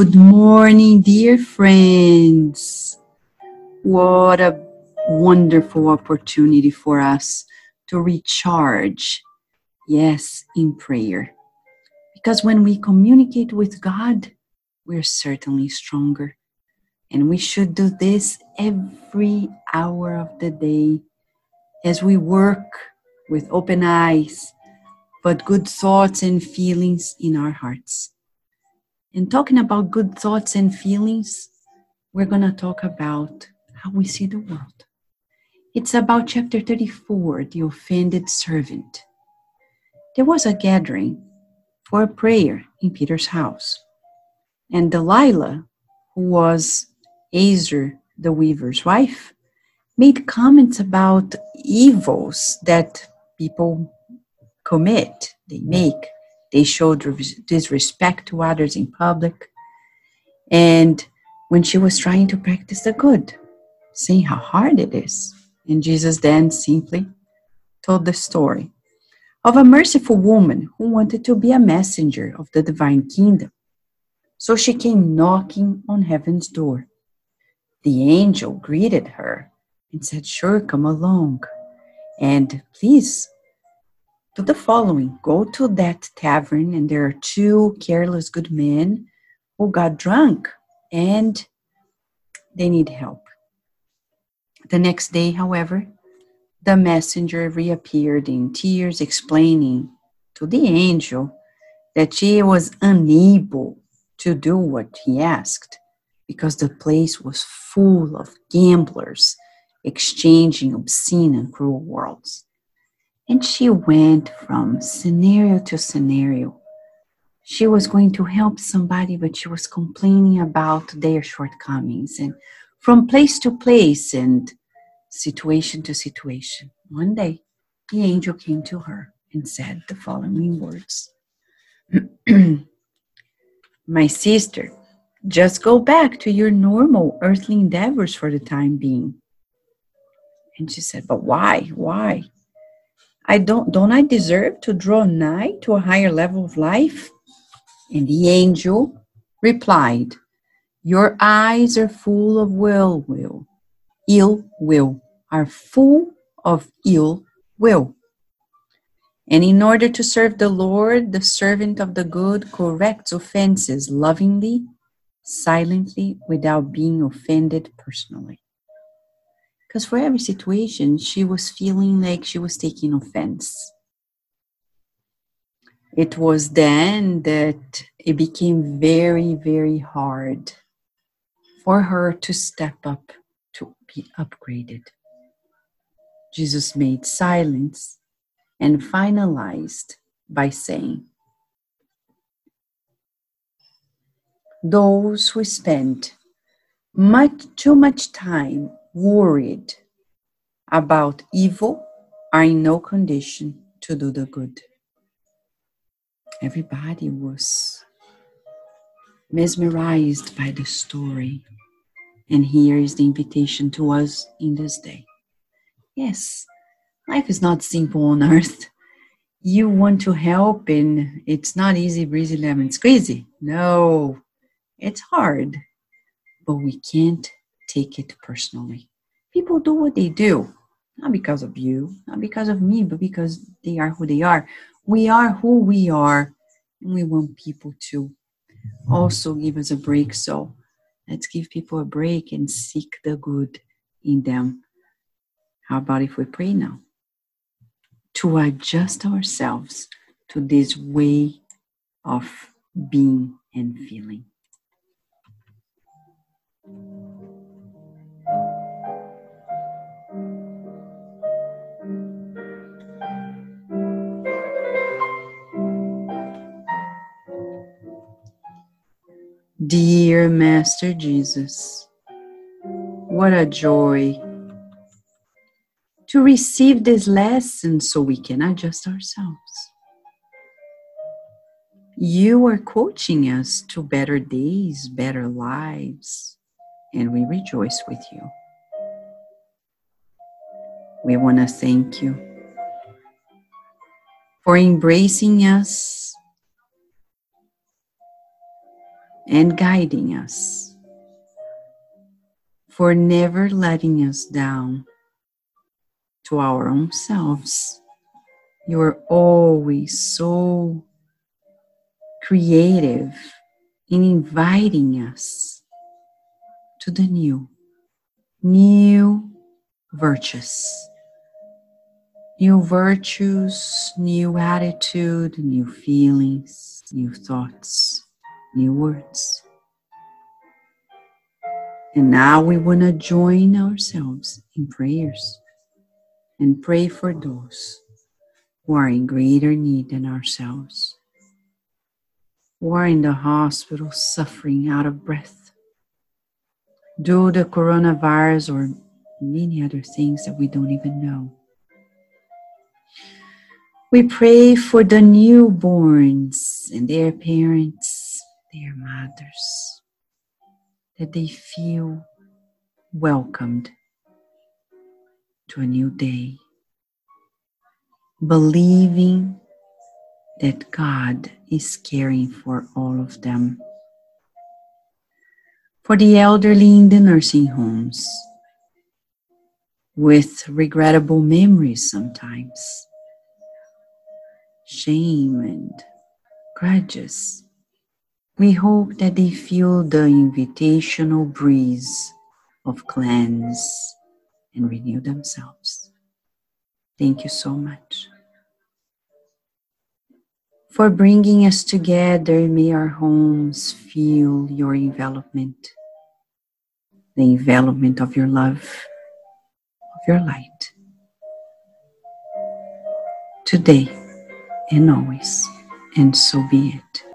Good morning, dear friends. What a wonderful opportunity for us to recharge, yes, in prayer. Because when we communicate with God, we're certainly stronger. And we should do this every hour of the day as we work with open eyes, but good thoughts and feelings in our hearts. And talking about good thoughts and feelings, we're going to talk about how we see the world. It's about chapter 34, the offended servant. There was a gathering for a prayer in Peter's house, and Delilah, who was Ezer the weaver's wife, made comments about evils that people commit, they make they showed disrespect to others in public. And when she was trying to practice the good, seeing how hard it is. And Jesus then simply told the story of a merciful woman who wanted to be a messenger of the divine kingdom. So she came knocking on heaven's door. The angel greeted her and said, Sure, come along. And please do the following go to that tavern, and there are two careless good men who got drunk and they need help. The next day, however, the messenger reappeared in tears, explaining to the angel that she was unable to do what he asked because the place was full of gamblers exchanging obscene and cruel words. And she went from scenario to scenario. She was going to help somebody, but she was complaining about their shortcomings and from place to place and situation to situation. One day, the angel came to her and said the following words My sister, just go back to your normal earthly endeavors for the time being. And she said, But why? Why? I don't don't I deserve to draw nigh to a higher level of life? And the angel replied, Your eyes are full of will will, ill will, are full of ill will. And in order to serve the Lord, the servant of the good corrects offenses lovingly, silently, without being offended personally. Because for every situation, she was feeling like she was taking offense. It was then that it became very, very hard for her to step up to be upgraded. Jesus made silence and finalized by saying, Those who spend much too much time worried about evil are in no condition to do the good. Everybody was mesmerized by the story. And here is the invitation to us in this day. Yes, life is not simple on earth. You want to help, and it's not easy, breezy, lemon squeezy. No, it's hard, but we can't take it personally. People do what they do, not because of you, not because of me, but because they are who they are. We are who we are, and we want people to also give us a break. So let's give people a break and seek the good in them. How about if we pray now? To adjust ourselves to this way of being and feeling. Dear Master Jesus, what a joy to receive this lesson so we can adjust ourselves. You are coaching us to better days, better lives, and we rejoice with you. We want to thank you for embracing us and guiding us, for never letting us down to our own selves. You are always so creative in inviting us to the new, new virtues. New virtues, new attitude, new feelings, new thoughts, new words. And now we want to join ourselves in prayers and pray for those who are in greater need than ourselves, who are in the hospital suffering out of breath due to coronavirus or many other things that we don't even know. We pray for the newborns and their parents, their mothers, that they feel welcomed to a new day, believing that God is caring for all of them. For the elderly in the nursing homes, with regrettable memories sometimes, shame and grudges. We hope that they feel the invitational breeze of cleanse and renew themselves. Thank you so much for bringing us together. May our homes feel your envelopment, the envelopment of your love of your light. Today and always, and so be it.